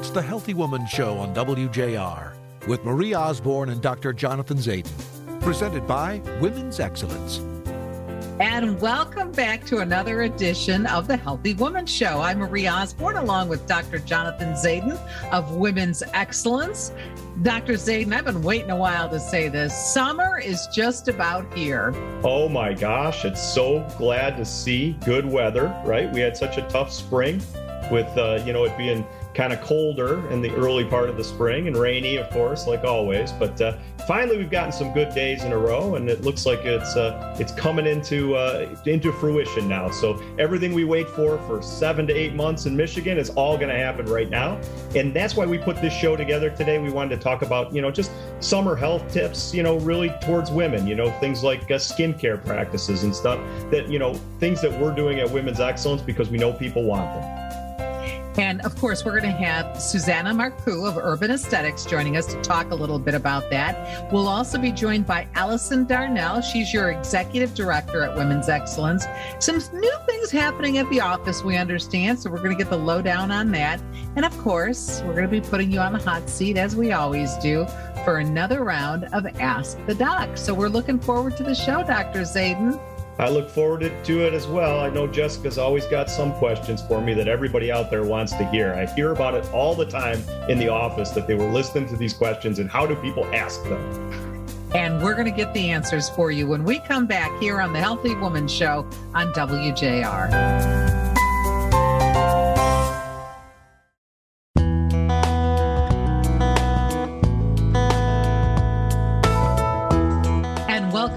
It's the Healthy Woman Show on WJR with Marie Osborne and Dr. Jonathan Zayden. Presented by Women's Excellence. And welcome back to another edition of the Healthy Woman Show. I'm Marie Osborne along with Dr. Jonathan Zayden of Women's Excellence. Dr. Zayden, I've been waiting a while to say this. Summer is just about here. Oh my gosh, it's so glad to see good weather, right? We had such a tough spring with, uh, you know, it being kind of colder in the early part of the spring and rainy, of course, like always. But uh, finally, we've gotten some good days in a row, and it looks like it's uh, it's coming into uh, into fruition now. So everything we wait for for seven to eight months in Michigan is all going to happen right now, and that's why we put this show together today. We wanted to talk about you know just summer health tips, you know, really towards women. You know, things like uh, skincare practices and stuff that you know things that we're doing at Women's Excellence because we know people want them. And of course, we're going to have Susanna Marcoux of Urban Aesthetics joining us to talk a little bit about that. We'll also be joined by Allison Darnell. She's your executive director at Women's Excellence. Some new things happening at the office, we understand. So we're going to get the lowdown on that. And of course, we're going to be putting you on the hot seat as we always do for another round of Ask the Doc. So we're looking forward to the show, Dr. Zayden. I look forward to it as well. I know Jessica's always got some questions for me that everybody out there wants to hear. I hear about it all the time in the office that they were listening to these questions and how do people ask them? And we're going to get the answers for you when we come back here on the Healthy Woman Show on WJR.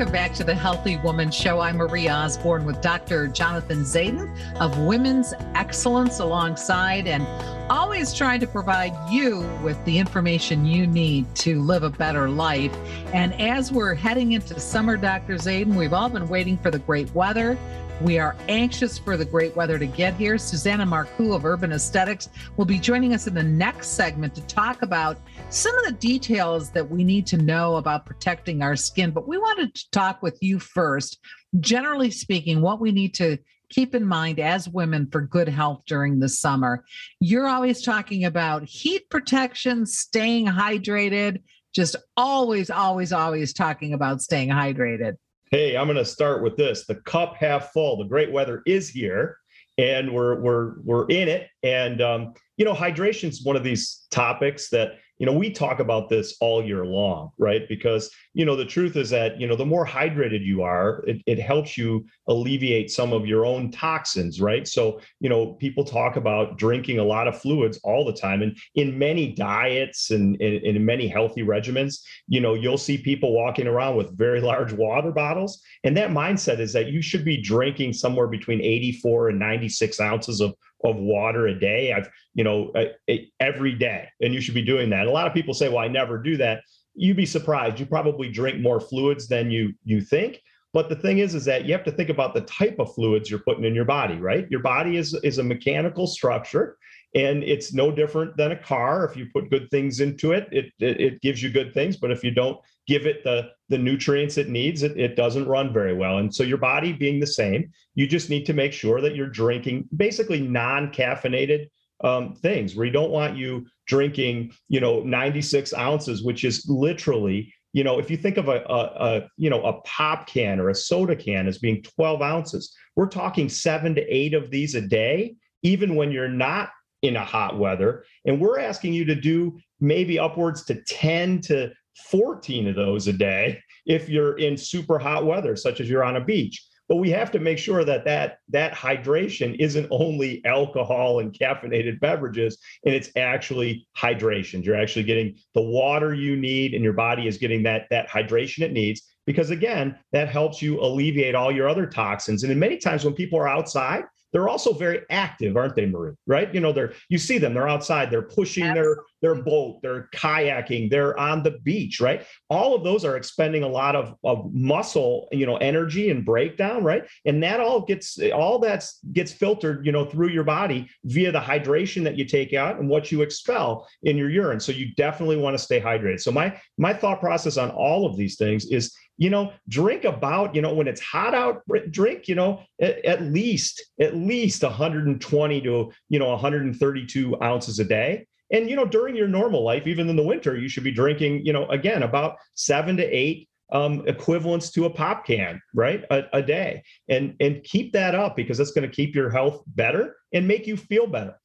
Welcome back to the Healthy Woman Show. I'm Marie Osborne with Dr. Jonathan Zayden of Women's Excellence alongside and always trying to provide you with the information you need to live a better life. And as we're heading into summer, Dr. Zayden, we've all been waiting for the great weather. We are anxious for the great weather to get here. Susanna Marcoux of Urban Aesthetics will be joining us in the next segment to talk about some of the details that we need to know about protecting our skin. But we wanted to talk with you first. Generally speaking, what we need to keep in mind as women for good health during the summer. You're always talking about heat protection, staying hydrated, just always, always, always talking about staying hydrated hey, I'm going to start with this. The cup half full. The great weather is here, and we're we're we're in it. And um, you know, hydration is one of these topics that you know, we talk about this all year long, right? Because, you know, the truth is that, you know, the more hydrated you are, it, it helps you alleviate some of your own toxins, right? So, you know, people talk about drinking a lot of fluids all the time. And in many diets and in many healthy regimens, you know, you'll see people walking around with very large water bottles. And that mindset is that you should be drinking somewhere between 84 and 96 ounces of of water a day. I've, you know, uh, every day, and you should be doing that. A lot of people say, "Well, I never do that." You'd be surprised. You probably drink more fluids than you you think. But the thing is, is that you have to think about the type of fluids you're putting in your body, right? Your body is is a mechanical structure, and it's no different than a car. If you put good things into it, it it, it gives you good things. But if you don't give it the the nutrients it needs, it, it doesn't run very well. And so your body being the same, you just need to make sure that you're drinking basically non-caffeinated um, things where you don't want you drinking, you know, 96 ounces, which is literally, you know, if you think of a, a, a, you know, a pop can or a soda can as being 12 ounces, we're talking seven to eight of these a day, even when you're not in a hot weather. And we're asking you to do maybe upwards to 10 to 14 of those a day if you're in super hot weather, such as you're on a beach. But we have to make sure that that, that hydration isn't only alcohol and caffeinated beverages, and it's actually hydration. You're actually getting the water you need, and your body is getting that, that hydration it needs. Because again, that helps you alleviate all your other toxins. And many times when people are outside, they're also very active, aren't they, Marie? Right? You know, they're you see them, they're outside, they're pushing Absolutely. Their their mm-hmm. boat, they're kayaking, they're on the beach, right? All of those are expending a lot of, of muscle, you know, energy and breakdown, right? And that all gets all that gets filtered, you know, through your body via the hydration that you take out and what you expel in your urine. So you definitely want to stay hydrated. So my my thought process on all of these things is you know drink about you know when it's hot out drink you know at, at, least at least 120 to you know 132 ounces a day And you know, during your normal life, even in the winter, you should be drinking, you know, again about seven to eight um, equivalents to a pop can, right, a, a day, and and keep that up because that's going to keep your health better and make you feel better.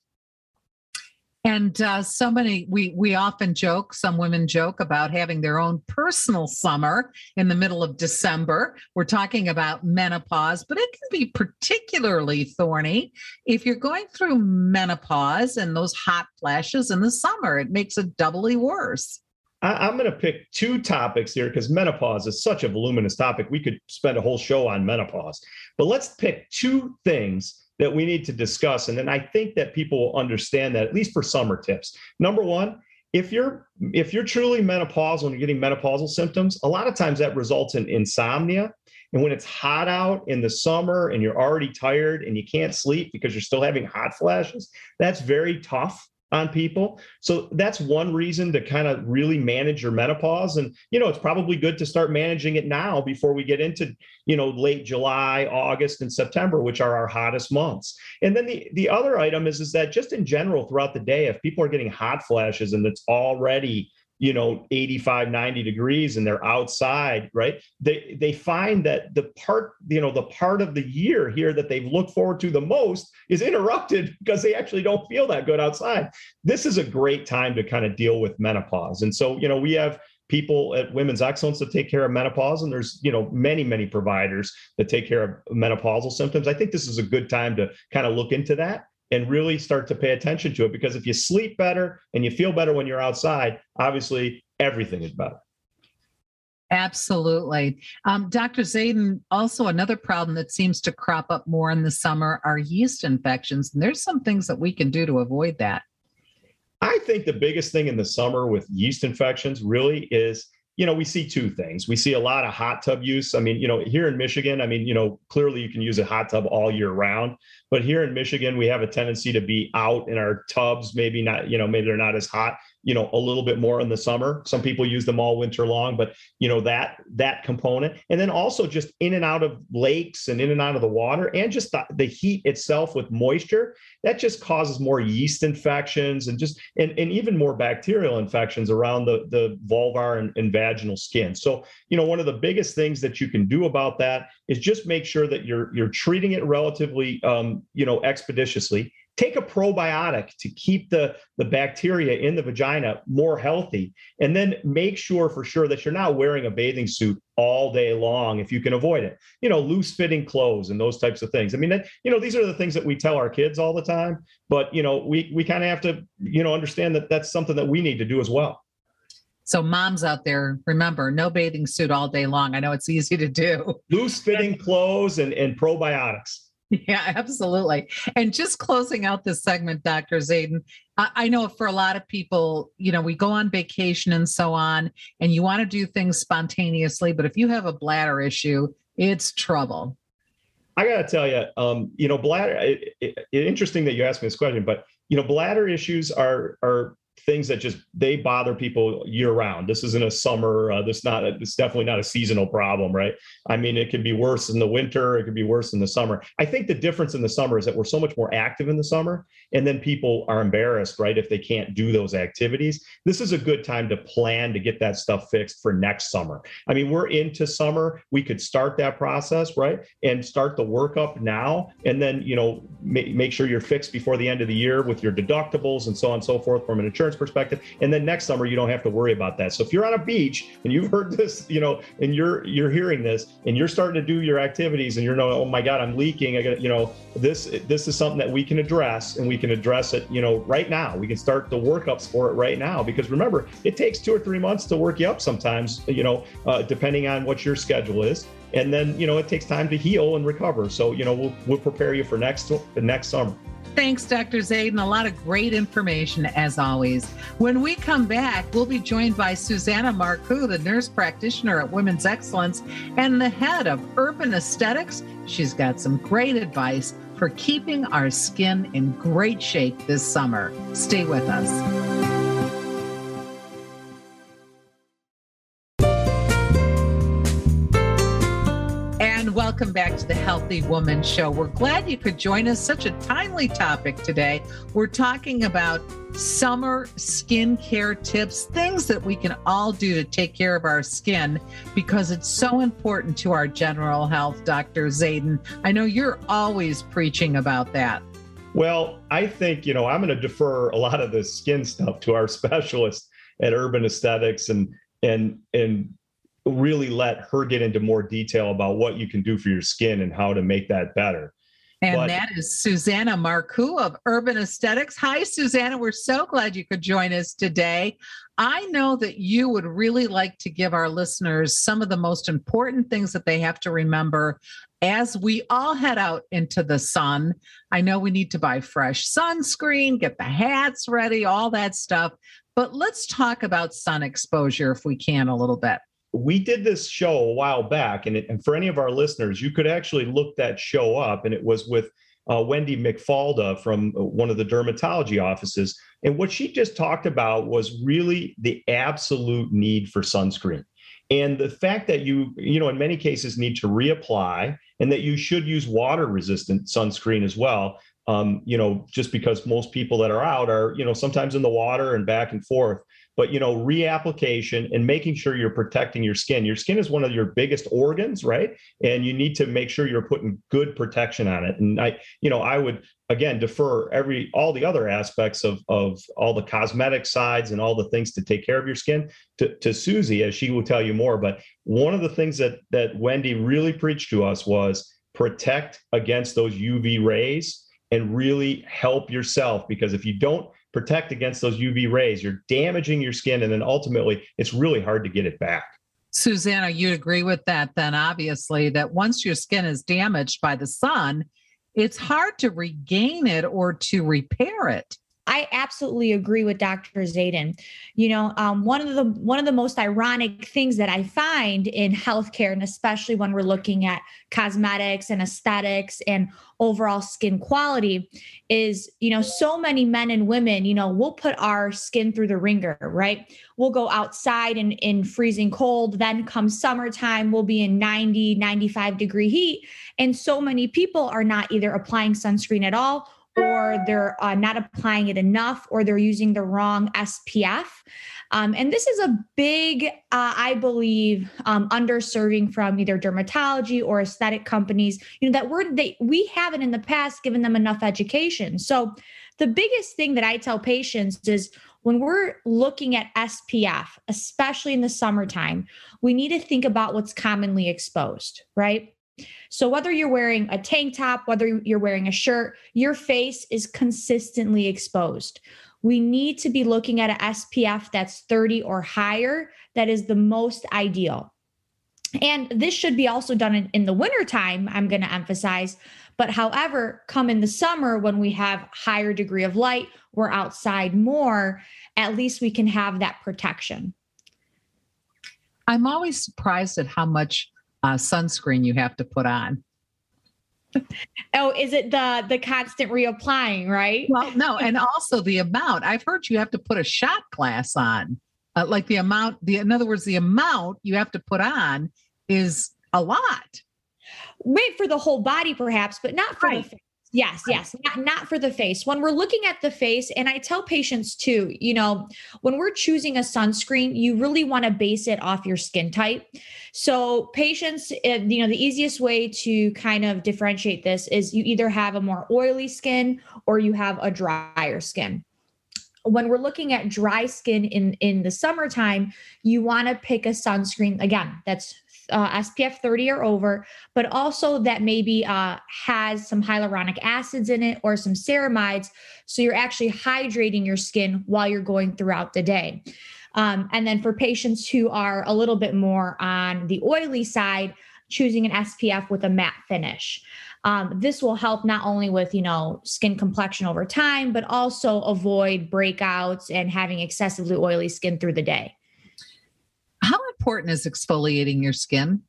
And uh, so many, we we often joke. Some women joke about having their own personal summer in the middle of December. We're talking about menopause, but it can be particularly thorny if you're going through menopause and those hot flashes in the summer. It makes it doubly worse. I, am going to pick two topics here because menopause is such a voluminous topic. We could spend a whole show on menopause, but let's pick two things that we need to discuss. And then I think that people will understand that at least for summer tips. Number one, if you're if you're truly menopausal and you're getting menopausal symptoms, a lot of times that results in insomnia. And when it's hot out in the summer and you're already tired and you can't sleep because you're still having hot flashes, that's very tough on people. So that's one reason to kind of really manage your menopause. And, you know, it's probably good to start managing it now before we get into, you know, late July, August, and September, which are our hottest months. And then the, the other item is, is that just in general throughout the day, if people are getting hot flashes and it's already you know 85 90 degrees and they're outside right? They they find that the part you know the part of the year here that they've looked forward to the most is interrupted because they actually don't feel that good outside. This is a great time to kind of deal with menopause. And so you know we have people at women's excellence that take care of menopause and there's you know many many providers that take care of menopausal symptoms. I think this is a good time to kind of look into that and really start to pay attention to it because if you sleep better and you feel better when you're outside, obviously everything is better. Absolutely. Um, Dr. Zayden, also another problem that seems to crop up more in the summer are yeast infections. And there's some things that we can do to avoid that. I think the biggest thing in the summer with yeast infections really is you know, we see two things. We see a lot of hot tub use. I mean, you know, here in Michigan, I mean, you know, clearly you can use a hot tub all year round. But here in Michigan, we have a tendency to be out in our tubs, maybe not, you know, maybe they're not as hot you know a little bit more in the summer. Some people use them all winter long but you know that that component. And then also just in and out of lakes and in and out of the water and just the, the heat itself with moisture that just causes more yeast infections and just and, and even more bacterial infections around the the vulvar and, and vaginal skin. So you know one of the biggest things that you can do about that is just make sure that you're you're treating it relatively um, you know expeditiously take a probiotic to keep the, the bacteria in the vagina more healthy and then make sure for sure that you're not wearing a bathing suit all day long if you can avoid it you know loose fitting clothes and those types of things i mean that, you know these are the things that we tell our kids all the time but you know we we kind of have to you know understand that that's something that we need to do as well so, moms out there, remember no bathing suit all day long. I know it's easy to do. Loose fitting clothes and, and probiotics. Yeah, absolutely. And just closing out this segment, Dr. Zayden, I, know for a lot of people, you know, we go on vacation and so on, and you want to do things spontaneously, but if you have a bladder issue, it's trouble. I got to tell you, um, you know, bladder. It, it, interesting that you asked me this question, but you know, bladder issues are are things that just they bother people year round. This isn't a summer. Uh, this not. A, it's definitely not a seasonal problem, right? I mean, it could be worse in the winter. It could be worse in the summer. I think the difference in the summer is that we're so much more active in the summer, and then people are embarrassed, right, if they can't do those activities. This is a good time to plan to get that stuff fixed for next summer. I mean, we're into summer. We could start that process, right, and start the workup now, and then you know make, make sure you're fixed before the end of the year with your deductibles and so on and so forth from an insurance perspective. And then next summer, you don't have to worry about that. So if you're on a beach and you've heard this, you know, and you're you're hearing this and you're starting to do your activities and you're knowing, oh my God, I'm leaking. I got, you know, this this is something that we can address and we can address it, you know, right now. We can start the workups for it right now because remember, it takes two or three months to work you up sometimes, you know, uh, depending on what your schedule is and then you know it takes time to heal and recover so you know we'll, we'll prepare you for next the next summer Thanks, Dr. Zayden. A lot of great information as always. When we come back, we'll be joined by Susanna Marcoux, the nurse practitioner at Women's Excellence and the head of Urban Aesthetics. She's got some great advice for keeping our skin in great shape this summer. Stay with us. Welcome back to the Healthy Woman Show. We're glad you could join us. Such a timely topic today. We're talking about summer skincare tips, things that we can all do to take care of our skin because it's so important to our general health, Dr. Zayden. I know you're always preaching about that. Well, I think, you know, I'm going to defer a lot of the skin stuff to our specialist at Urban Aesthetics and and and really let her get into more detail about what you can do for your skin and how to make that better. And but, that is Susanna Marcoux of Urban Aesthetics. Hi, Susanna. We're so glad you could join us today. I know that you would really like to give our listeners some of the most important things that they have to remember as we all head out into the sun. I know we need to buy fresh sunscreen, get the hats ready, all that stuff. But let's talk about sun exposure if we can a little bit we did this show a while back, and, it, and, for any of our listeners, you could actually look that show up, and it was with uh, Wendy McFalda from uh, one of the dermatology offices. And what she just talked about was really the absolute need for sunscreen. And the fact that you, you know, in many cases need to reapply and that you should use water resistant sunscreen as well. Um, you know, just because most people that are out are, you know, sometimes in the water and back and forth but you know reapplication and making sure you're protecting your skin. Your skin is one of your biggest organs right? And you need to make sure you're putting good protection on it. And i you know i would again defer every all the other aspects of of all the cosmetic sides and all the things to take care of your skin. To, to susie as she will tell you more but one of the things that that wendy really preached to us was protect against those uv rays and really help yourself because if you don't protect against those UV rays. You're damaging your skin, and then ultimately, it's really hard to get it back. Susanna, you agree with that then, obviously, that once your skin is damaged by the sun, it's hard to regain it or to repair it. I absolutely agree with Dr. Zayden. You know, um, one of the one of the most ironic things that I find in healthcare, and especially when we're looking at cosmetics and aesthetics and overall skin quality, is you know, so many men and women, you know, we'll put our skin through the wringer, right? We'll go outside in, in freezing cold, then come summertime, we'll be in 90, 95 degree heat. And so many people are not either applying sunscreen at all or they're uh, not applying it enough, or they're using the wrong SPF. Um, and this is a big, uh, I believe, um, underserving from either dermatology or aesthetic companies. You know that we're they we haven't in the past given them enough education. So the biggest thing that I tell patients is when we're looking at SPF, especially in the summertime, we need to think about what's commonly exposed, right? So, whether you're wearing a tank top, whether you're wearing a shirt, your face is consistently exposed. We need to be looking at an SPF that's 30 or higher. That is the most ideal. And this should be also done in, in the wintertime, I'm going to emphasize. But however, come in the summer when we have higher degree of light, we're outside more, at least we can have that protection. I'm always surprised at how much uh, sunscreen you have to put on. Oh, is it the the constant reapplying, right? Well, no, and also the amount. I've heard you have to put a shot glass on. Uh, like the amount, the in other words, the amount you have to put on is a lot. Wait for the whole body, perhaps, but not for right. the face. Yes, yes, not, not for the face. When we're looking at the face, and I tell patients too, you know, when we're choosing a sunscreen, you really want to base it off your skin type. So, patients, eh, you know, the easiest way to kind of differentiate this is you either have a more oily skin or you have a drier skin when we're looking at dry skin in in the summertime you want to pick a sunscreen again that's uh, SPF 30 or over, but also that maybe uh, has some hyaluronic acids in it or some ceramides. So you're actually hydrating your skin while you're going throughout the day. Um, and then for patients who are a little bit more on the oily side, choosing an SPF with a matte finish. Um, this will help not only with you know skin complexion over time, but also avoid breakouts and having excessively oily skin through the day. Important is exfoliating your skin?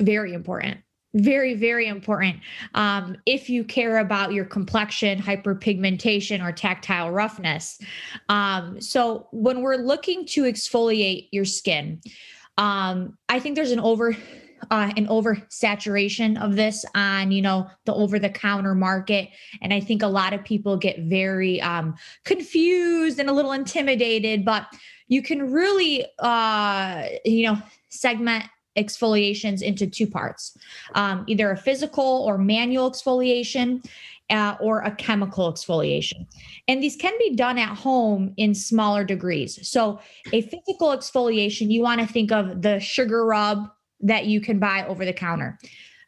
Very important. Very very important. Um, if you care about your complexion hyperpigmentation or tactile roughness. Um, so when we're looking to exfoliate your skin um, i think there's an over uh, an oversaturation of this on you know the over the counter market. And i think a lot of people get very um, confused and a little intimidated but you can really uh, you know segment exfoliations into two parts um, either a physical or manual exfoliation uh, or a chemical exfoliation. And these can be done at home in smaller degrees. So, a physical exfoliation, you want to think of the sugar rub that you can buy over the counter.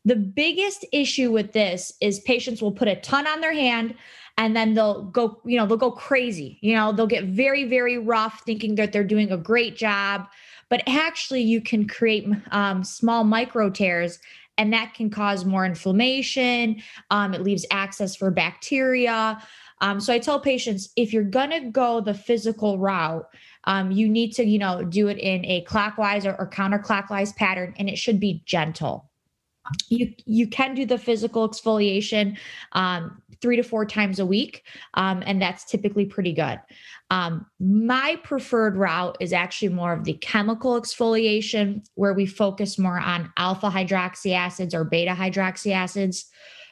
The biggest issue with this is patients will put a ton on their hand and then they'll go, you know, they'll go crazy. You know, they'll get very, very rough thinking that they're doing a great job. But actually, you can create um, small micro tears and that can cause more inflammation. Um, it leaves access for bacteria. Um, so I tell patients if you're going to go the physical route, um, you need to, you know, do it in a clockwise or, or counterclockwise pattern, and it should be gentle. You you can do the physical exfoliation um, three to four times a week, um, and that's typically pretty good. Um, my preferred route is actually more of the chemical exfoliation, where we focus more on alpha hydroxy acids or beta hydroxy acids.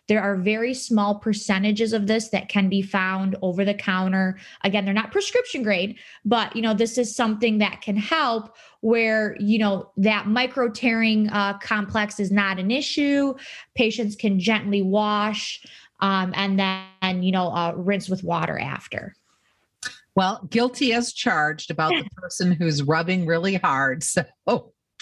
There are very small percentages of this that can be found over the counter. Again, they're not prescription grade, but you know this is something that can help where you know that micro tearing uh, complex is not an issue. Patients can gently wash um, and then you know uh, rinse with water after. Well, guilty as charged about the person who's rubbing really hard. So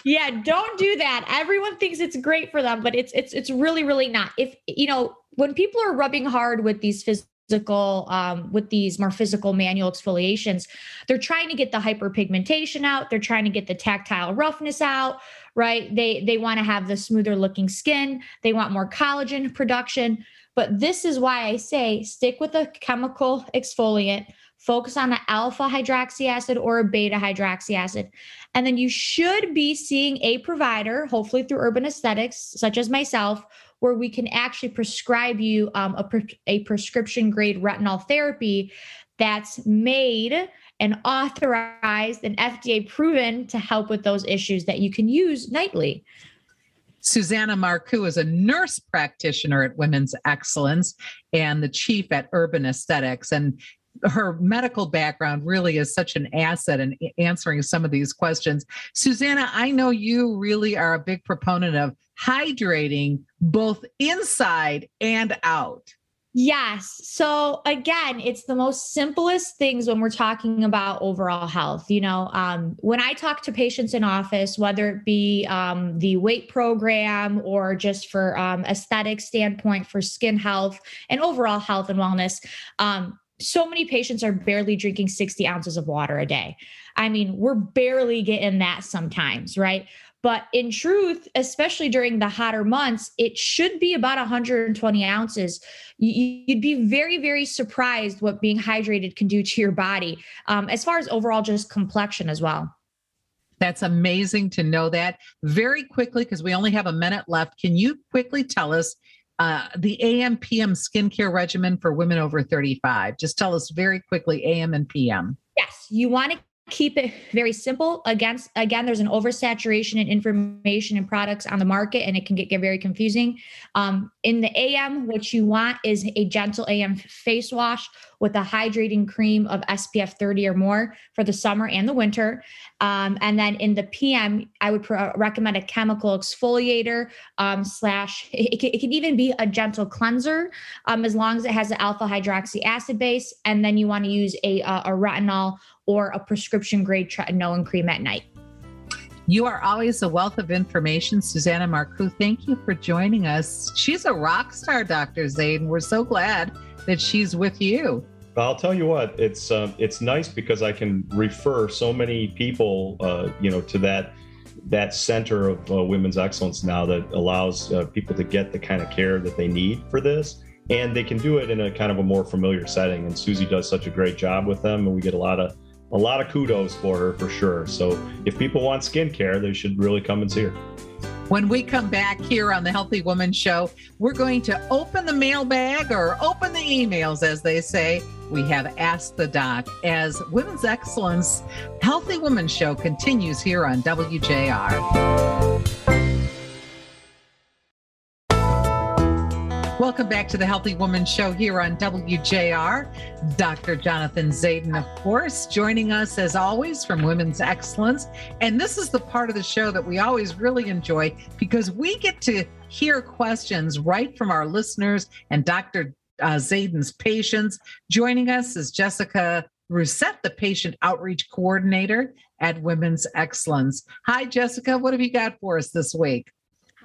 yeah, don't do that. Everyone thinks it's great for them, but it's it's it's really really not. If you know, when people are rubbing hard with these physical um, with these more physical manual exfoliations they're trying to get the hyperpigmentation out they're trying to get the tactile roughness out right they they want to have the smoother looking skin they want more collagen production but this is why i say stick with a chemical exfoliant focus on an alpha hydroxy acid or a beta hydroxy acid. And then you should be seeing a provider, hopefully through urban aesthetics, such as myself, where we can actually prescribe you um, a, pre- a prescription grade retinol therapy that's made and authorized and FDA proven to help with those issues that you can use nightly. Susanna Marcoux is a nurse practitioner at Women's Excellence and the chief at Urban Aesthetics. And her medical background really is such an asset in answering some of these questions. Susanna, I know you really are a big proponent of hydrating both inside and out. Yes. So again, it's the most simplest things when we're talking about overall health. You know, um, when I talk to patients in office, whether it be um, the weight program or just for um, aesthetic standpoint for skin health and overall health and wellness, um, so many patients are barely drinking 60 ounces of water a day. I mean, we're barely getting that sometimes, right? But in truth, especially during the hotter months, it should be about 120 ounces. You'd be very, very surprised what being hydrated can do to your body, um, as far as overall just complexion as well. That's amazing to know that. Very quickly, because we only have a minute left, can you quickly tell us uh, the AM PM skincare regimen for women over 35. Just tell us very quickly AM and PM. Yes, you want to keep it very simple. Against again there's an oversaturation in information and products on the market and it can get, get very confusing. Um, in the am what you want is a gentle am face wash with a hydrating cream of spf 30 or more for the summer and the winter. Um, and then in the pm i would recommend a chemical exfoliator um, slash it, it, can even be a gentle cleanser um, as long as it has an alpha hydroxy acid base. And then you want to use a, a, a retinol or a prescription grade tretinoin cream at night. You are always a wealth of information, Susanna Marcoux. Thank you for joining us. She's a rock star, Dr. Zaiden. We're so glad that she's with you. I'll tell you what, it's uh, it's nice because I can refer so many people, uh, you know, to that that center of uh, women's excellence now that allows uh, people to get the kind of care that they need for this and they can do it in a kind of a more familiar setting and susie does such a great job with them and we get a lot of a lot of kudos for her for sure. So if people want skincare, they should really come and see her. When we come back here on the Healthy Woman Show, we're going to open the mailbag or open the emails, as they say. We have Ask the Doc as Women's Excellence Healthy Woman Show continues here on WJR. Welcome back to the Healthy Woman Show here on WJR. Dr. Jonathan Zayden, of course, joining us as always from Women's Excellence. And this is the part of the show that we always really enjoy because we get to hear questions right from our listeners and Dr. Uh, Zayden's patients. Joining us is Jessica Rousset, the patient outreach coordinator at Women's Excellence. Hi, Jessica. What have you got for us this week?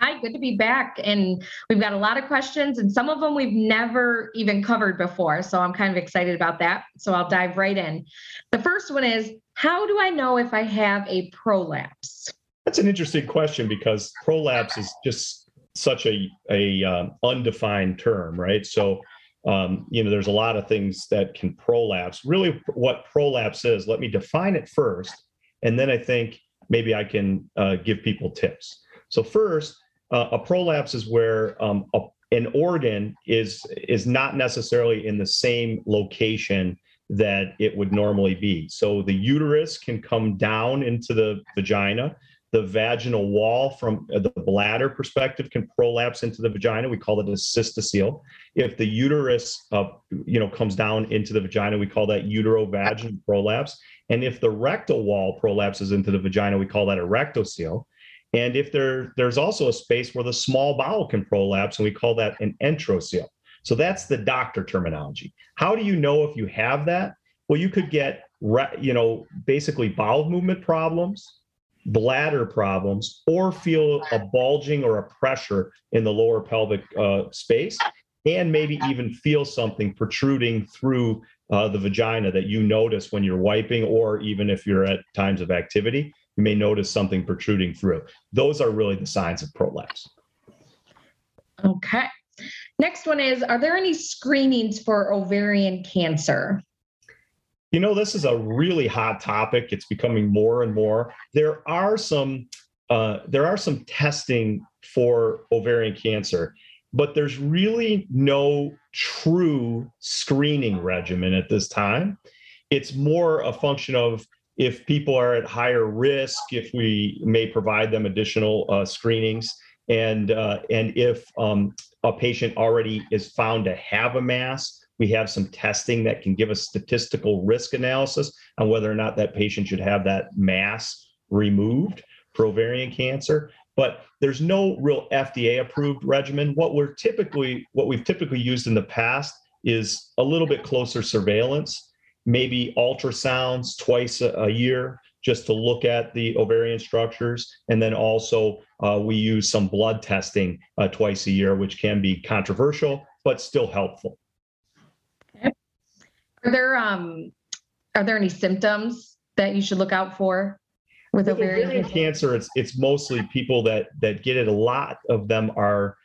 Hi, good to be back. And we've got a lot of questions, and some of them we've never even covered before. So I'm kind of excited about that. So I'll dive right in. The first one is How do I know if I have a prolapse? That's an interesting question because prolapse is just such a, a um, undefined term, right? So, um, you know, there's a lot of things that can prolapse. Really, what prolapse is, let me define it first, and then I think maybe I can uh, give people tips. So, first, uh, a prolapse is where um, a, an organ is is not necessarily in the same location that it would normally be. So the uterus can come down into the vagina. The vaginal wall from uh, the bladder perspective can prolapse into the vagina. We call it a cystocele. If the uterus, uh, you know, comes down into the vagina, we call that uterovaginal prolapse. And if the rectal wall prolapses into the vagina, we call that a rectocele. And if there, there's also a space where the small bowel can prolapse, and we call that an enterocele. So that's the doctor terminology. How do you know if you have that? Well, you could get, you know, basically bowel movement problems, bladder problems, or feel a bulging or a pressure in the lower pelvic uh, space, and maybe even feel something protruding through uh, the vagina that you notice when you're wiping, or even if you're at times of activity you may notice something protruding through. Those are really the signs of prolapse. Okay. Next one is Are there any screenings for ovarian cancer? You know, this is a really hot topic. It's becoming more and more. There are some uh, there are some testing for ovarian cancer, but there's really no true screening regimen at this time. It's more a function of if people are at higher risk, if we may provide them additional uh, screenings, and uh, and if um, a patient already is found to have a mass, we have some testing that can give us statistical risk analysis on whether or not that patient should have that mass removed for ovarian cancer. But there's no real FDA approved regimen. What we're typically what we've typically used in the past is a little bit closer surveillance maybe ultrasounds twice a, a year just to look at the ovarian structures. And then also, uh, we use some blood testing uh, twice a year, which can be controversial, but still helpful. Okay. Are there um, are there any symptoms that you should look out for with, with ovarian, ovarian cancer? It's it's mostly people that that get it. A lot of them are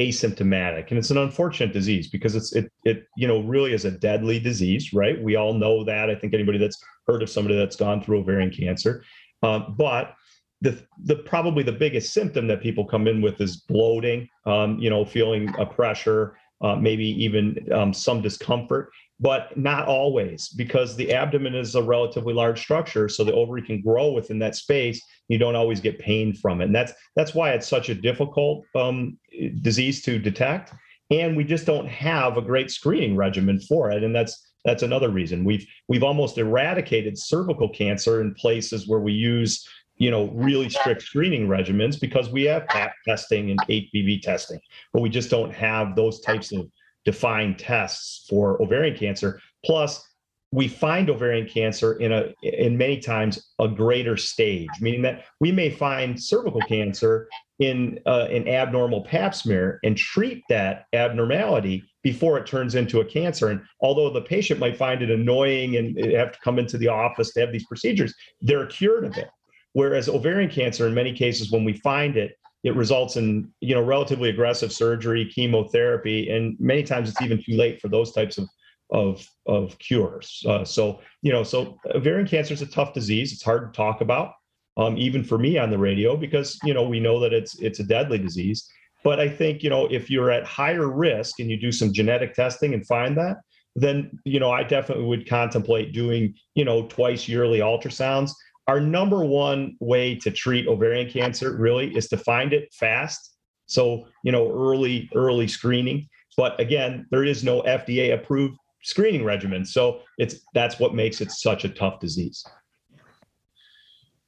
asymptomatic. And it's an unfortunate disease because it's it it you know really is a deadly disease right? We all know that. I think anybody that's heard of somebody that's gone through ovarian cancer. Um, but the the probably the biggest symptom that people come in with is bloating um, you know feeling a pressure uh, maybe even um, some discomfort but not always because the abdomen is a relatively large structure so the ovary can grow within that space. You don't always get pain from it and that's that's why it's such a difficult um, disease to detect and we just don't have a great screening regimen for it and that's that's another reason. We've we've almost eradicated cervical cancer in places where we use you know really strict screening regimens because we have pap testing and hpv testing but we just don't have those types of defined tests for ovarian cancer. Plus, we find ovarian cancer in a in many times a greater stage, meaning that we may find cervical cancer in uh, an abnormal pap smear and treat that abnormality before it turns into a cancer. And although the patient might find it annoying and have to come into the office to have these procedures, they're cured of it. Whereas ovarian cancer, in many cases, when we find it, it results in you know relatively aggressive surgery, chemotherapy, and many times it's even too late for those types of of of cures. Uh, so you know, so ovarian cancer is a tough disease. It's hard to talk about, um, even for me on the radio, because you know we know that it's it's a deadly disease. But I think you know if you're at higher risk and you do some genetic testing and find that, then you know I definitely would contemplate doing you know twice yearly ultrasounds our number one way to treat ovarian cancer really is to find it fast. So, you know, early, early screening. But again, there is no FDA approved screening regimen. So it's that's what makes it such a tough disease.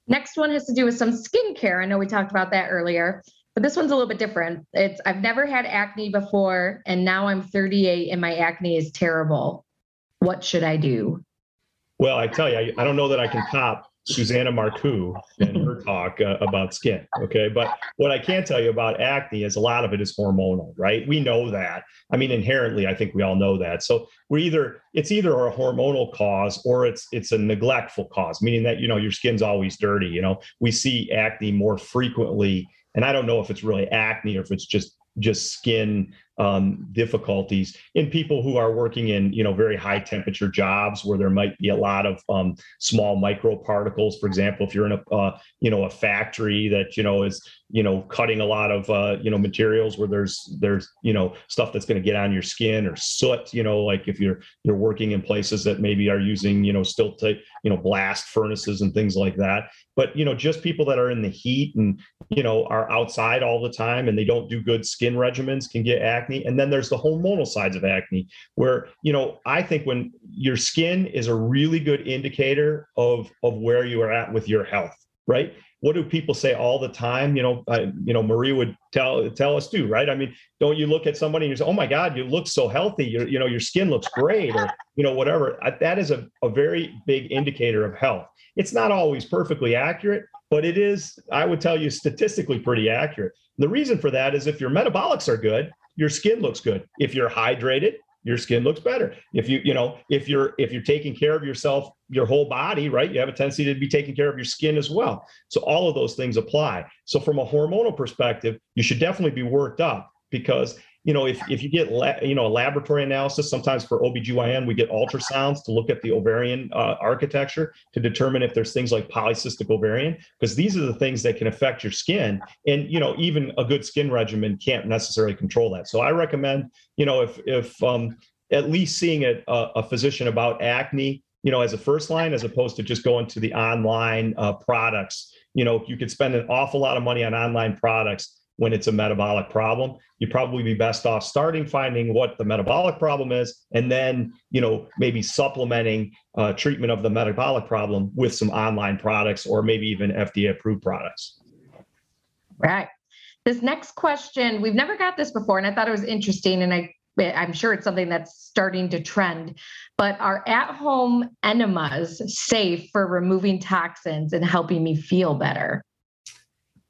Next one has to do with some skincare. I know we talked about that earlier, but this one's a little bit different. It's I've never had acne before, and now I'm 38 and my acne is terrible. What should I do? Well, I tell you, I, I don't know that I can top Susanna Marcoux and her talk uh, about skin. Okay. But what I can tell you about acne is a lot of it is hormonal, right? We know that. I mean, inherently, I think we all know that. So we're either, it's either a hormonal cause or it's, it's a neglectful cause, meaning that, you know, your skin's always dirty. You know, we see acne more frequently. And I don't know if it's really acne or if it's just just skin um, difficulties in people who are working in you know very high temperature jobs where there might be a lot of um, small microparticles for example if you're in a uh, you know a factory that you know is you know cutting a lot of uh, you know materials where there's there's you know stuff that's going to get on your skin or soot you know like if you're you're working in places that maybe are using you know still take you know blast furnaces and things like that but you know just people that are in the heat and you know are outside all the time and they don't do good skin regimens can get acne and then there's the hormonal sides of acne where you know i think when your skin is a really good indicator of of where you are at with your health right what do people say all the time? You know, I, you know, Marie would tell tell us too, right? I mean, don't you look at somebody and you say, "Oh my God, you look so healthy. You you know, your skin looks great," or you know, whatever. That is a, a very big indicator of health. It's not always perfectly accurate, but it is, I would tell you, statistically pretty accurate. The reason for that is if your metabolics are good, your skin looks good. If you're hydrated, your skin looks better. If you you know if you're if you're taking care of yourself your whole body right you have a tendency to be taking care of your skin as well. So all of those things apply. So from a hormonal perspective you should definitely be worked up because you know if, if you get la- you know a laboratory analysis sometimes for obgyn we get ultrasounds to look at the ovarian uh, architecture to determine if there's things like polycystic ovarian because these are the things that can affect your skin. And you know even a good skin regimen can't necessarily control that. So i recommend you know if if um, at least seeing a, a physician about acne you know as a first line as opposed to just going to the online uh, products. You know you could spend an awful lot of money on online products when it's a metabolic problem you'd probably be best off starting finding what the metabolic problem is and then you know maybe supplementing uh, treatment of the metabolic problem with some online products or maybe even fda approved products. Right. This next question we've never got this before and i thought it was interesting and i i'm sure it's something that's starting to trend but are at-home enemas safe for removing toxins and helping me feel better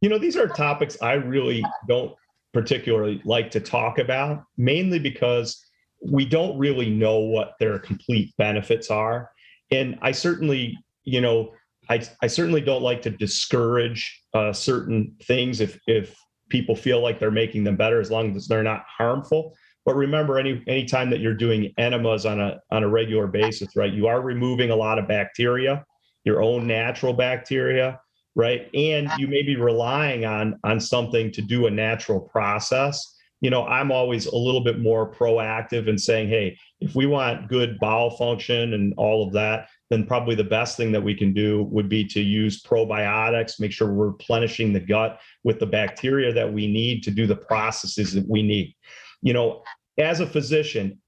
you know, these are topics I really don't particularly like to talk about, mainly because we don't really know what their complete benefits are. And I certainly, you know, I, I certainly don't like to discourage uh, certain things if if people feel like they're making them better as long as they're not harmful. But remember, any any time that you're doing enemas on a on a regular basis, right, you are removing a lot of bacteria, your own natural bacteria right? And you may be relying on on something to do a natural process. You know i'm always a little bit more proactive in saying hey if we want good bowel function and all of that then probably the best thing that we can do would be to use probiotics make sure we're replenishing the gut with the bacteria that we need to do the processes that we need. You know as a physician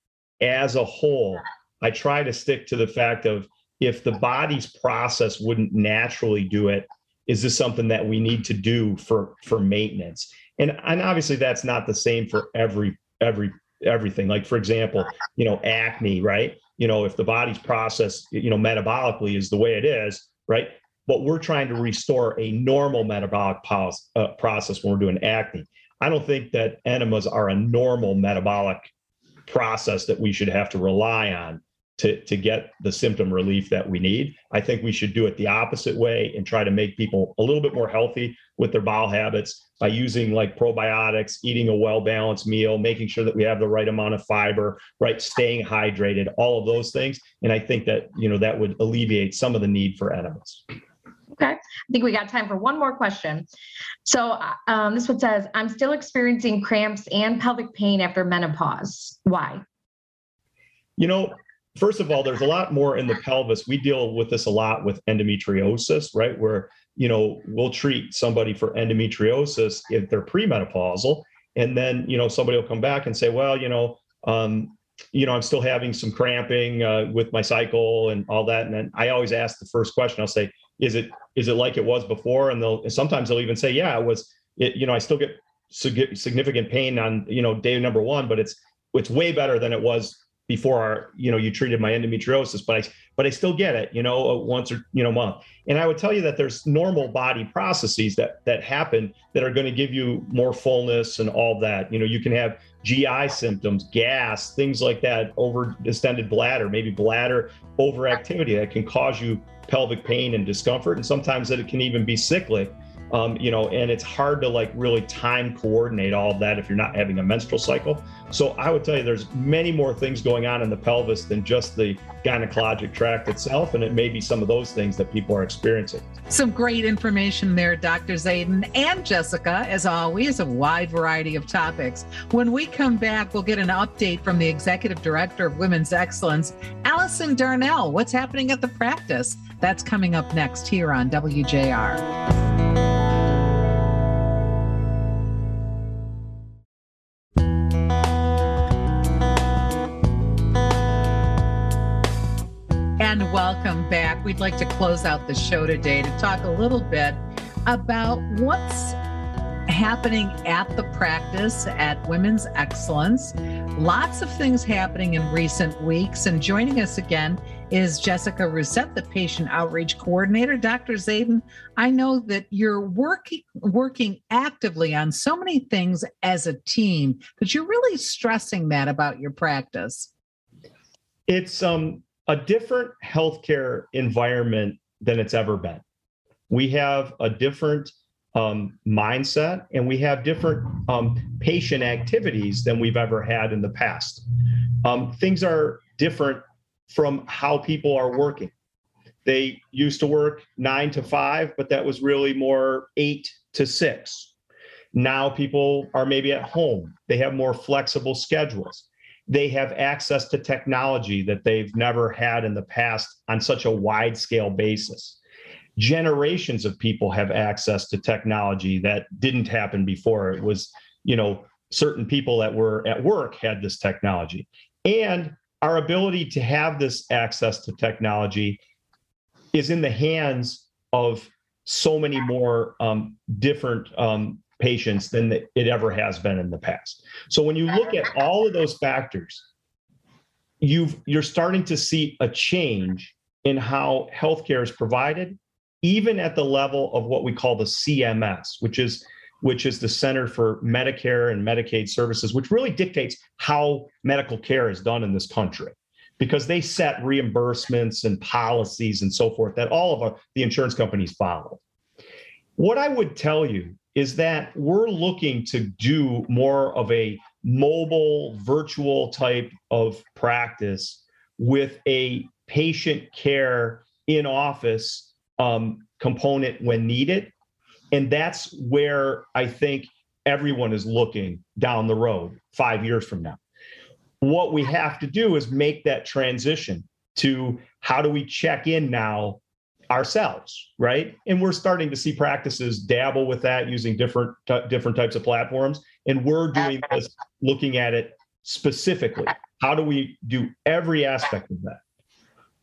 as a whole i try to stick to the fact of if the body's process wouldn't naturally do it is this something that we need to do for for maintenance? And and obviously that's not the same for every every everything. Like for example you know acne right? You know if the body's process you know metabolically is the way it is right? But we're trying to restore a normal metabolic pos- uh, process when we're doing acne. I don't think that enemas are a normal metabolic process that we should have to rely on to, to get the symptom relief that we need. I think we should do it the opposite way and try to make people a little bit more healthy with their bowel habits by using like probiotics, eating a well balanced meal, making sure that we have the right amount of fiber, right, staying hydrated, all of those things. And I think that, you know, that would alleviate some of the need for enemas. Okay. I think we got time for one more question. So um, this one says, I'm still experiencing cramps and pelvic pain after menopause. Why? You know, first of all, there's a lot more in the pelvis. We deal with this a lot with endometriosis, right? Where, you know, we'll treat somebody for endometriosis if they're premenopausal. and then you know somebody will come back and say, well, you know, um, you know, I'm still having some cramping uh, with my cycle and all that. And then I always ask the first question. I'll say, is it is it like it was before? And they'll sometimes they'll even say, yeah, it was. It, you know, I still get significant pain on you know day number one, but it's it's way better than it was before our, you know you treated my endometriosis but i but i still get it you know uh, once or you know month. And i would tell you that there's normal body processes that that happen that are going to give you more fullness and all that. You know you can have gi symptoms gas things like that over distended bladder maybe bladder overactivity that can cause you pelvic pain and discomfort. And sometimes that it can even be cyclic um, you know, and it's hard to like really time coordinate all of that if you're not having a menstrual cycle. So I would tell you there's many more things going on in the pelvis than just the gynecologic tract itself. And it may be some of those things that people are experiencing. Some great information there, Dr. Zaidan and Jessica, as always, a wide variety of topics. When we come back, we'll get an update from the Executive Director of Women's Excellence, Allison Darnell. What's happening at the practice? That's coming up next here on WJR. Welcome back. We'd like to close out the show today to talk a little bit about what's happening at the practice at Women's Excellence. Lots of things happening in recent weeks. And joining us again is Jessica Rousset, the patient outreach coordinator. Dr. Zaidan, I know that you're working working actively on so many things as a team, but you're really stressing that about your practice. It's um a different healthcare environment than it's ever been. We have a different um, mindset and we have different um, patient activities than we've ever had in the past. Um, things are different from how people are working. They used to work nine to five, but that was really more eight to six. Now people are maybe at home, they have more flexible schedules they have access to technology that they've never had in the past on such a wide scale basis. Generations of people have access to technology that didn't happen before. It was, you know, certain people that were at work had this technology. And our ability to have this access to technology is in the hands of so many more um, different um, patients than it ever has been in the past. So when you look at all of those factors, you've you're starting to see a change in how healthcare is provided, even at the level of what we call the CMS, which is which is the Center for Medicare and Medicaid Services, which really dictates how medical care is done in this country because they set reimbursements and policies and so forth that all of our, the insurance companies follow. What I would tell you is that we're looking to do more of a mobile, virtual type of practice with a patient care in office um, component when needed. And that's where I think everyone is looking down the road five years from now. What we have to do is make that transition to how do we check in now ourselves right? And we're starting to see practices dabble with that using different t- different types of platforms. And we're doing this looking at it specifically. How do we do every aspect of that?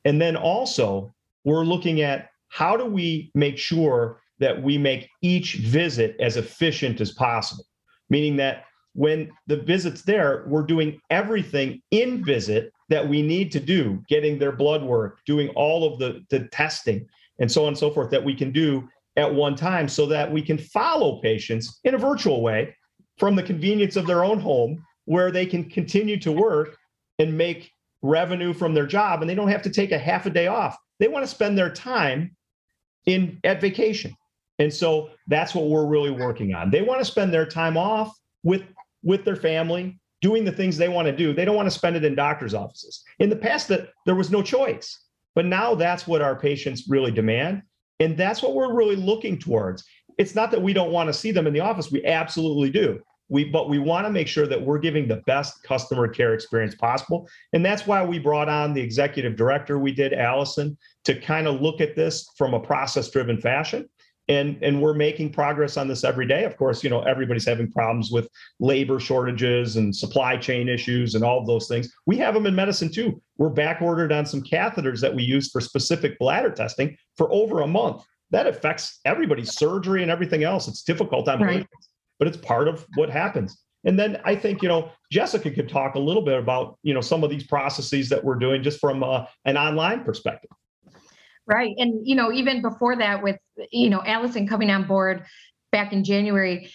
And then also we're looking at how do we make sure that we make each visit as efficient as possible? Meaning that when the visit's there we're doing everything in visit that we need to do, getting their blood work, doing all of the, the testing, and so on and so forth that we can do at one time so that we can follow patients in a virtual way from the convenience of their own home where they can continue to work and make revenue from their job and they don't have to take a half a day off. They want to spend their time in at vacation. And so that's what we're really working on. They want to spend their time off with with their family, doing the things they want to do. They don't want to spend it in doctor's offices. In the past, that there was no choice, but now that's what our patients really demand, and that's what we're really looking towards. It's not that we don't want to see them in the office; we absolutely do. We, but we want to make sure that we're giving the best customer care experience possible. And that's why we brought on the executive director we did, Allison, to kind of look at this from a process driven fashion and and we're making progress on this every day. Of course you know everybody's having problems with labor shortages and supply chain issues and all of those things. We have them in medicine too. We're back ordered on some catheters that we use for specific bladder testing for over a month. That affects everybody's surgery and everything else. It's difficult on right. patients but it's part of what happens. And then i think you know jessica could talk a little bit about you know some of these processes that we're doing just from uh, an online perspective Right. And, you know, even before that, with, you know, Allison coming on board back in January,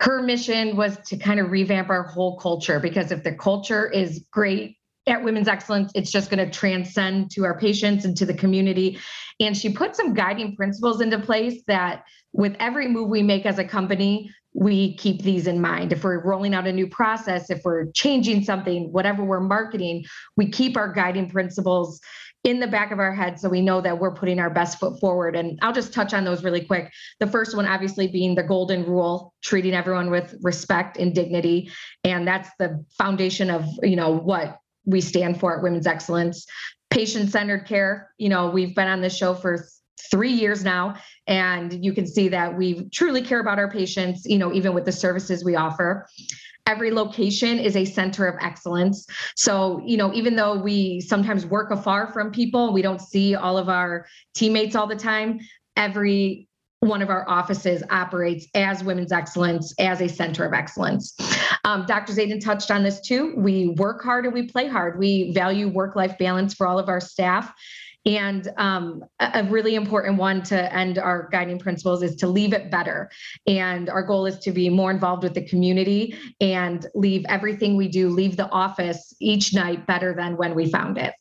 her mission was to kind of revamp our whole culture because if the culture is great at Women's Excellence, it's just going to transcend to our patients and to the community. And she put some guiding principles into place that with every move we make as a company, we keep these in mind. If we're rolling out a new process, if we're changing something, whatever we're marketing, we keep our guiding principles in the back of our head so we know that we're putting our best foot forward. And i'll just touch on those really quick. The first one obviously being the golden rule treating everyone with respect and dignity. And that's the foundation of you know what we stand for at women's excellence. Patient centered care. You know we've been on this show for three years now and you can see that we truly care about our patients you know even with the services we offer every location is a center of excellence. So, you know, even though we sometimes work afar from people, we don't see all of our teammates all the time, every one of our offices operates as women's excellence, as a center of excellence. Um, Dr. Zaidan touched on this too. We work hard and we play hard. We value work life balance for all of our staff. And um, a really important one to end our guiding principles is to leave it better. And our goal is to be more involved with the community and leave everything we do, leave the office each night better than when we found it.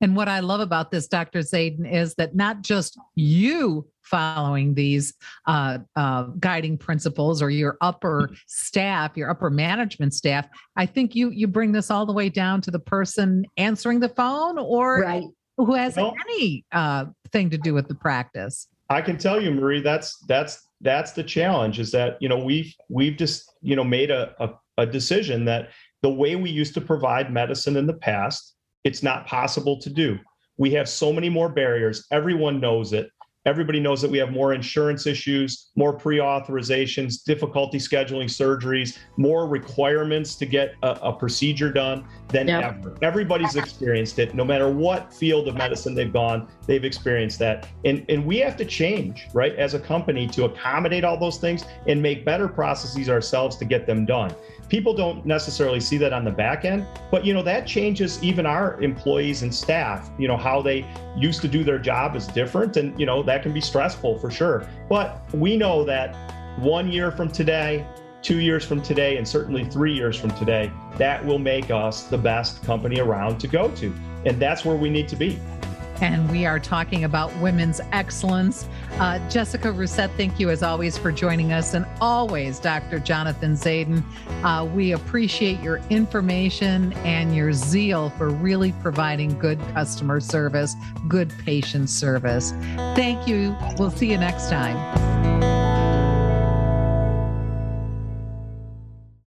And what I love about this, Dr. Zaidan, is that not just you following these uh, uh, guiding principles or your upper staff, your upper management staff. I think you you bring this all the way down to the person answering the phone or right who has any uh, thing to do with the practice. I can tell you, Marie, that's that's that's the challenge. Is that you know we've we've just you know made a, a, a decision that the way we used to provide medicine in the past, it's not possible to do. We have so many more barriers. Everyone knows it. Everybody knows that we have more insurance issues, more pre authorizations, difficulty scheduling surgeries, more requirements to get a, a procedure done than yep. ever. Everybody's experienced it. No matter what field of medicine they've gone, they've experienced that. And, and we have to change, right, as a company to accommodate all those things and make better processes ourselves to get them done people don't necessarily see that on the back end but you know that changes even our employees and staff you know how they used to do their job is different and you know that can be stressful for sure. But we know that one year from today two years from today and certainly three years from today that will make us the best company around to go to. And that's where we need to be and we are talking about women's excellence. Uh, Jessica Rousset, thank you as always for joining us, and always Dr. Jonathan Zaidan. Uh, we appreciate your information and your zeal for really providing good customer service, good patient service. Thank you. We'll see you next time.